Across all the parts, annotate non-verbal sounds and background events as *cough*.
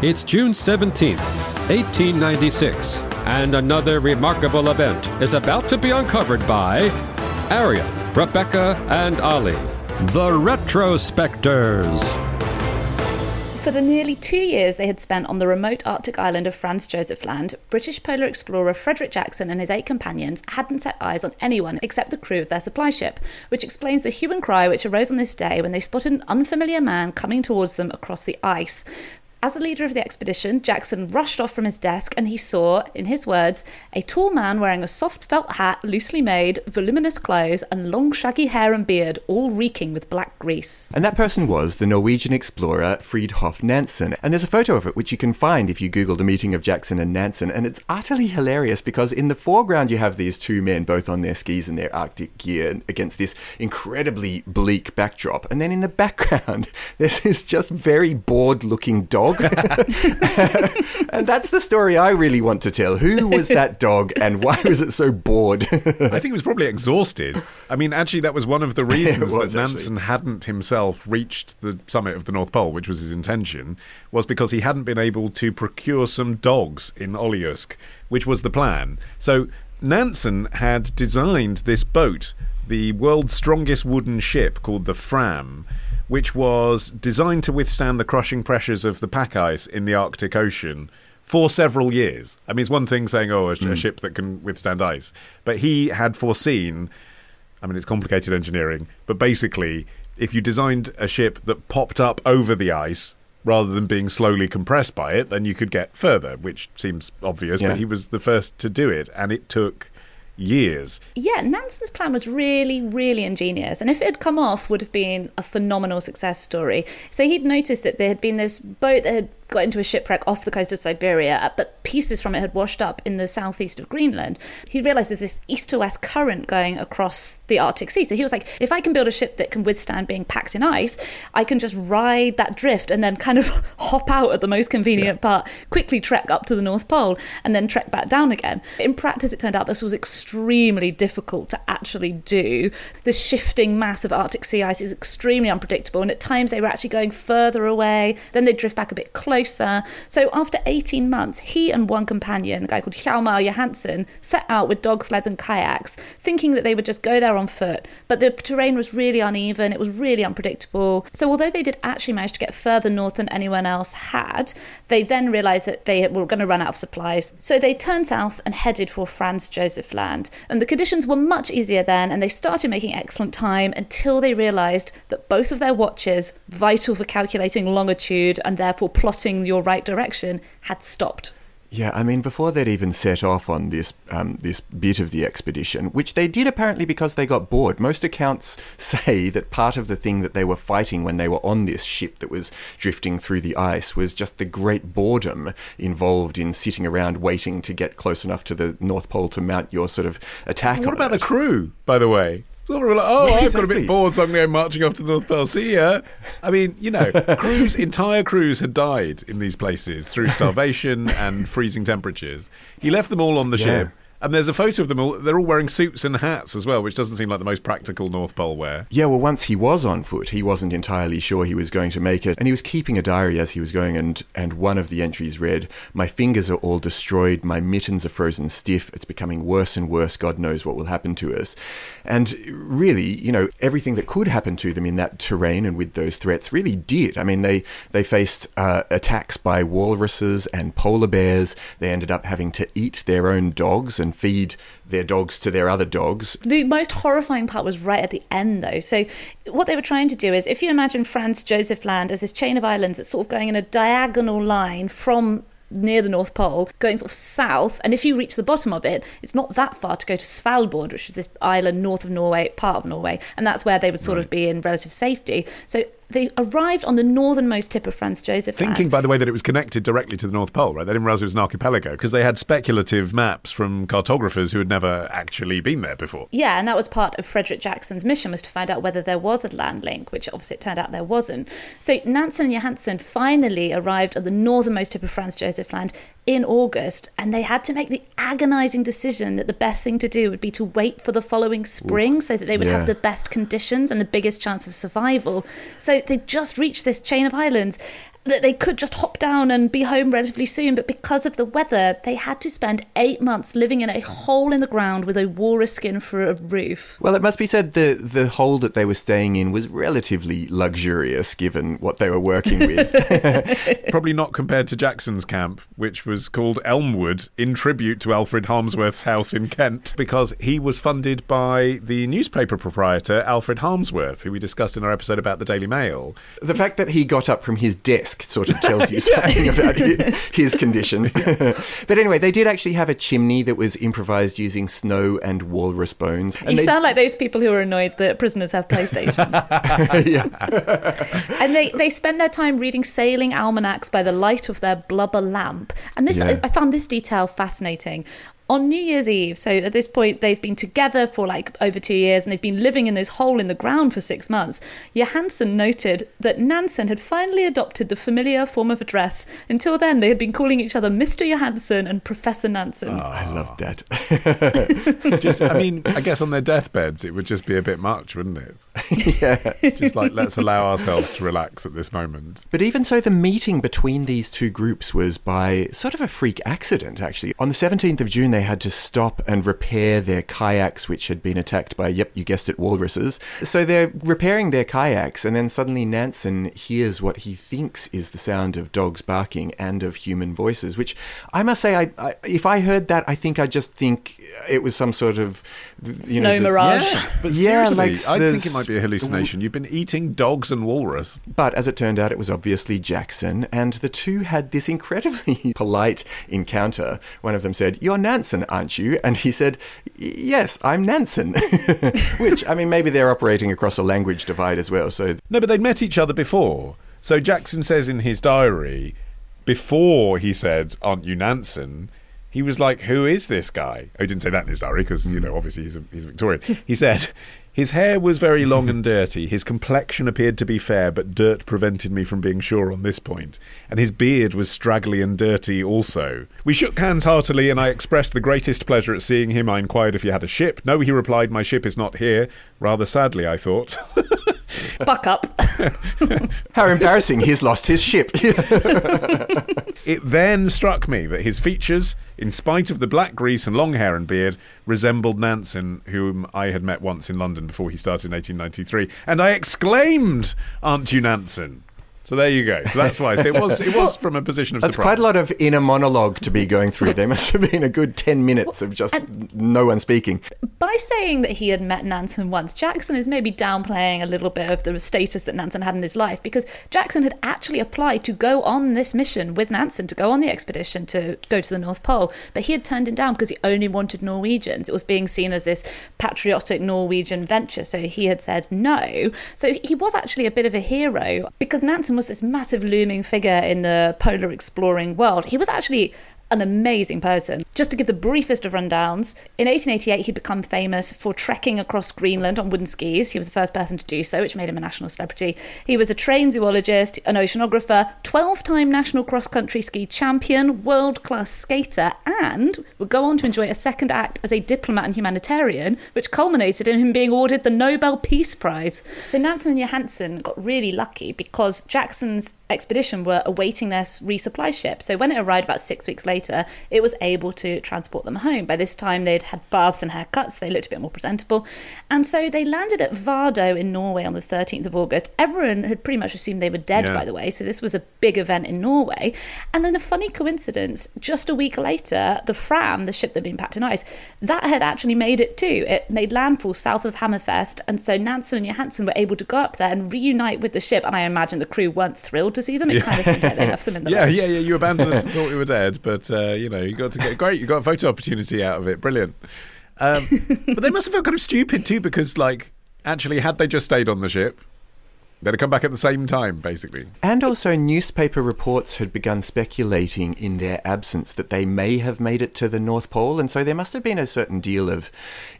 It's June 17th, 1896, and another remarkable event is about to be uncovered by Arion, Rebecca, and Olly, the Retrospectors. For the nearly two years they had spent on the remote Arctic island of Franz Josef Land, British polar explorer Frederick Jackson and his eight companions hadn't set eyes on anyone except the crew of their supply ship, which explains the hue and cry which arose on this day when they spotted an unfamiliar man coming towards them across the ice. As the leader of the expedition, Jackson rushed off from his desk and he saw, in his words, a tall man wearing a soft felt hat, loosely made, voluminous clothes, and long shaggy hair and beard, all reeking with black grease. And that person was the Norwegian explorer Fridtjof Nansen. And there's a photo of it which you can find if you Google the meeting of Jackson and Nansen. And it's utterly hilarious because in the foreground you have these two men, both on their skis and their Arctic gear, against this incredibly bleak backdrop. And then in the *laughs* background, there's this just very bored looking dog dog. *laughs* and that's the story I really want to tell. Who was that dog and why was it so bored? I think it was probably exhausted. I mean, actually, that was one of the *laughs* reasons was, that Nansen actually. hadn't himself reached the summit of the North Pole, which was his intention, was because he hadn't been able to procure some dogs in Olyusk, which was the plan. So Nansen had designed this boat, the world's strongest wooden ship called the Fram which was designed to withstand the crushing pressures of the pack ice in the Arctic Ocean for several years. I mean, it's one thing saying, oh, a, sh- a hmm. ship that can withstand ice, but he had foreseen. I mean, it's complicated engineering, but basically, if you designed a ship that popped up over the ice rather than being slowly compressed by it, then you could get further, which seems obvious, Yeah. but he was the first to do it, and it took years. Yeah, Nansen's plan was really, really ingenious, and if it had come off, would have been a phenomenal success story. So he'd noticed that there had been this boat that had got into a shipwreck off the coast of Siberia, but pieces from it had washed up in the southeast of Greenland. He realised there's this east to west current going across the Arctic Sea. So he was like, if I can build a ship that can withstand being packed in ice, I can just ride that drift and then kind of *laughs* hop out at the most convenient part, quickly trek up to the North Pole, and then trek back down again. In practice, it turned out this was extremely difficult to actually do. The shifting mass of Arctic sea ice is extremely unpredictable, and at times they were actually going further away, then they'd drift back a bit closer. So after 18 months, he and one companion, a guy called Hjalmar Johansen, set out with dog sleds and kayaks, thinking that they would just go there on foot. But the terrain was really uneven, it was really unpredictable. So although they did actually manage to get further north than anyone else had, they then realised that they were going to run out of supplies. So they turned south and headed for Franz Josef Land. And the conditions were much easier then, and they started making excellent time until they realised that both of their watches, vital for calculating longitude and therefore plotting your right direction, had stopped. Yeah, I mean, before they'd even set off on this um, this bit of the expedition, which they did apparently because they got bored. Most accounts *laughs* say that part of the thing that they were fighting when they were on this ship that was drifting through the ice was just the great boredom involved in sitting around waiting to get close enough to the North Pole to mount your sort of attack. What on about it. the crew, by the way? Sort of like, oh, I've got a bit bored, so I'm going marching off to the North Pole. See ya. I mean, you know, *laughs* crews, entire crews had died in these places through starvation and freezing temperatures. He left them all on the Yeah. ship. And there's a photo of them all. They're all wearing suits and hats as well, which doesn't seem like the most practical North Pole wear. Yeah, well, once he was on foot, he wasn't entirely sure he was going to make it, and he was keeping a diary as he was going. and And one of the entries read, "My fingers are all destroyed. My mittens are frozen stiff. It's becoming worse and worse. God knows what will happen to us." And really, you know, everything that could happen to them in that terrain and with those threats really did. I mean, they they faced uh, attacks by walruses and polar bears. They ended up having to eat their own dogs and feed their dogs to their other dogs. The most horrifying part was right at the end, though. So, what they were trying to do is, if you imagine Franz Josef Land as this chain of islands that's sort of going in a diagonal line from near the North Pole, going sort of south. And if you reach the bottom of it, it's not that far to go to Svalbard, which is this island north of Norway, part of Norway, and that's where they would sort right. of be in relative safety. So they arrived on the northernmost tip of Franz Josef Thinking, Land. by the way, that it was connected directly to the North Pole, right? They didn't realize it was an archipelago because they had speculative maps from cartographers who had never actually been there before. Yeah, and that was part of Frederick Jackson's mission was to find out whether there was a land link, which obviously it turned out there wasn't. So Nansen and Johansen finally arrived at the northernmost tip of Franz Josef Land in August, and they had to make the agonizing decision that the best thing to do would be to wait for the following spring Ooh, so that they would yeah. have the best conditions and the biggest chance of survival. So they just reached this chain of islands that they could just hop down and be home relatively soon, but because of the weather, they had to spend eight months living in a hole in the ground with a walrus skin for a roof. Well, it must be said the the hole that they were staying in was relatively luxurious given what they were working with. *laughs* *laughs* Probably not compared to Jackson's camp, which was called Elmwood in tribute to Alfred Harmsworth's house in Kent, because he was funded by the newspaper proprietor Alfred Harmsworth, who we discussed in our episode about the Daily Mail. The fact that he got up from his desk sort of tells you *laughs* something about his conditions. *laughs* *laughs* but anyway, they did actually have a chimney that was improvised using snow and walrus bones. And you they... sound like those people who are annoyed that prisoners have PlayStation. yeah. and they, they spend their time reading sailing almanacs by the light of their blubber lamp. And this yeah. I found this detail fascinating on New Year's Eve. So at this point, they've been together for like over two years and they've been living in this hole in the ground for six months. Johansen noted that Nansen had finally adopted the familiar form of address. Until then, they had been calling each other Mr. Johansen and Professor Nansen. Oh, I love that. *laughs* just, I mean, I guess on their deathbeds, it would just be a bit much, wouldn't it? *laughs* yeah. Just like, let's allow ourselves to relax at this moment. But even so, the meeting between these two groups was by sort of a freak accident, actually. On the 17th of June, they had to stop and repair their kayaks, which had been attacked by, yep, you guessed it, walruses. So they're repairing their kayaks, and then suddenly Nansen hears what he thinks is the sound of dogs barking and of human voices, which I must say, I, I if I heard that, I think I just think it was some sort of you snow know, mirage. Yeah, but yeah, like I think it might be a hallucination. You've been eating dogs and walrus. But as it turned out, it was obviously Jackson, and the two had this incredibly *laughs* polite encounter. One of them said, "You're Nansen." Nansen, aren't you? And he said, Yes, I'm Nansen. *laughs* Which, I mean, maybe they're operating across a language divide as well. So No, but they'd met each other before. So Jackson says in his diary, before he said, Aren't you Nansen? He was like, Who is this guy? Oh, he didn't say that in his diary because, you know, obviously he's a, he's a Victorian. *laughs* He said, his hair was very long and dirty. His complexion appeared to be fair, but dirt prevented me from being sure on this point. And his beard was straggly and dirty also. We shook hands heartily, and I expressed the greatest pleasure at seeing him. I inquired if he had a ship. No, he replied, My ship is not here. Rather sadly, I thought. *laughs* Buck up. *laughs* How embarrassing. He's lost his ship. *laughs* it then struck me that his features, in spite of the black grease and long hair and beard, resembled Nansen, whom I had met once in London before he started in 1893. And I exclaimed, Aren't you Nansen? So there you go. So that's why. So it was it was *laughs* from a position of That's surprise. quite a lot of inner monologue to be going through. There must have been a good ten minutes of just and no one speaking. By saying that he had met Nansen once, Jackson is maybe downplaying a little bit of the status that Nansen had in his life because Jackson had actually applied to go on this mission with Nansen to go on the expedition to go to the North Pole, but he had turned it down because he only wanted Norwegians. It was being seen as this patriotic Norwegian venture, so he had said no. So he was actually a bit of a hero because Nansen was this massive looming figure in the polar exploring world. He was actually an amazing person. Just to give the briefest of rundowns, in 1888 he'd become famous for trekking across Greenland on wooden skis. He was the first person to do so, which made him a national celebrity. He was a trained zoologist, an oceanographer, 12 time national cross country ski champion, world class skater, and would go on to enjoy a second act as a diplomat and humanitarian, which culminated in him being awarded the Nobel Peace Prize. So Nansen and Johansen got really lucky because Jackson's expedition were awaiting their resupply ship. So when it arrived about six weeks later, it was able to transport them home. By this time, they'd had baths and haircuts, they looked a bit more presentable. And so they landed at Vardo in Norway on the 13th of August. Everyone had pretty much assumed they were dead, yeah. by the way, so this was a big event in Norway. And then a funny coincidence, just a week later, the Fram, the ship that had been packed in ice, that had actually made it too. It made landfall south of Hammerfest, and so Nansen and Johansen were able to go up there and reunite with the ship. And I imagine the crew weren't thrilled to see them. It kind of seemed like they left them in the *laughs* yeah, lodge. yeah, yeah. You abandoned us and thought we were dead, but uh, you know, you got to get great. You got a photo opportunity out of it. Brilliant. Um, but they must have felt kind of stupid too, because like actually, had they just stayed on the ship, they'd have come back at the same time, basically. And also, newspaper reports had begun speculating in their absence that they may have made it to the North Pole. And so there must have been a certain deal of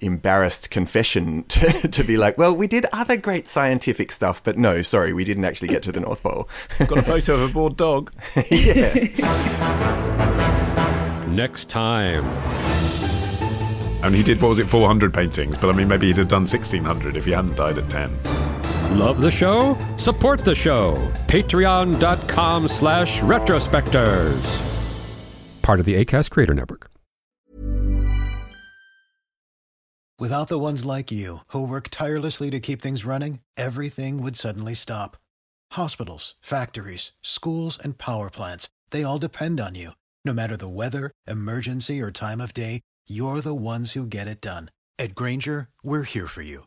embarrassed confession *laughs* to, to be like, well, we did other great scientific stuff, but no, sorry, we didn't actually get to the North Pole. *laughs* Got a photo of a bored dog. *laughs* Yeah. Next time. And he did, what was it, 400 paintings? But I mean, maybe he'd have done 1600 if he hadn't died at 10. Love the show? Support the show. Patreon.com slash retrospectors. Part of the ACAST Creator Network. Without the ones like you, who work tirelessly to keep things running, everything would suddenly stop. Hospitals, factories, schools, and power plants, they all depend on you. No matter the weather, emergency, or time of day, you're the ones who get it done. At Grainger, we're here for you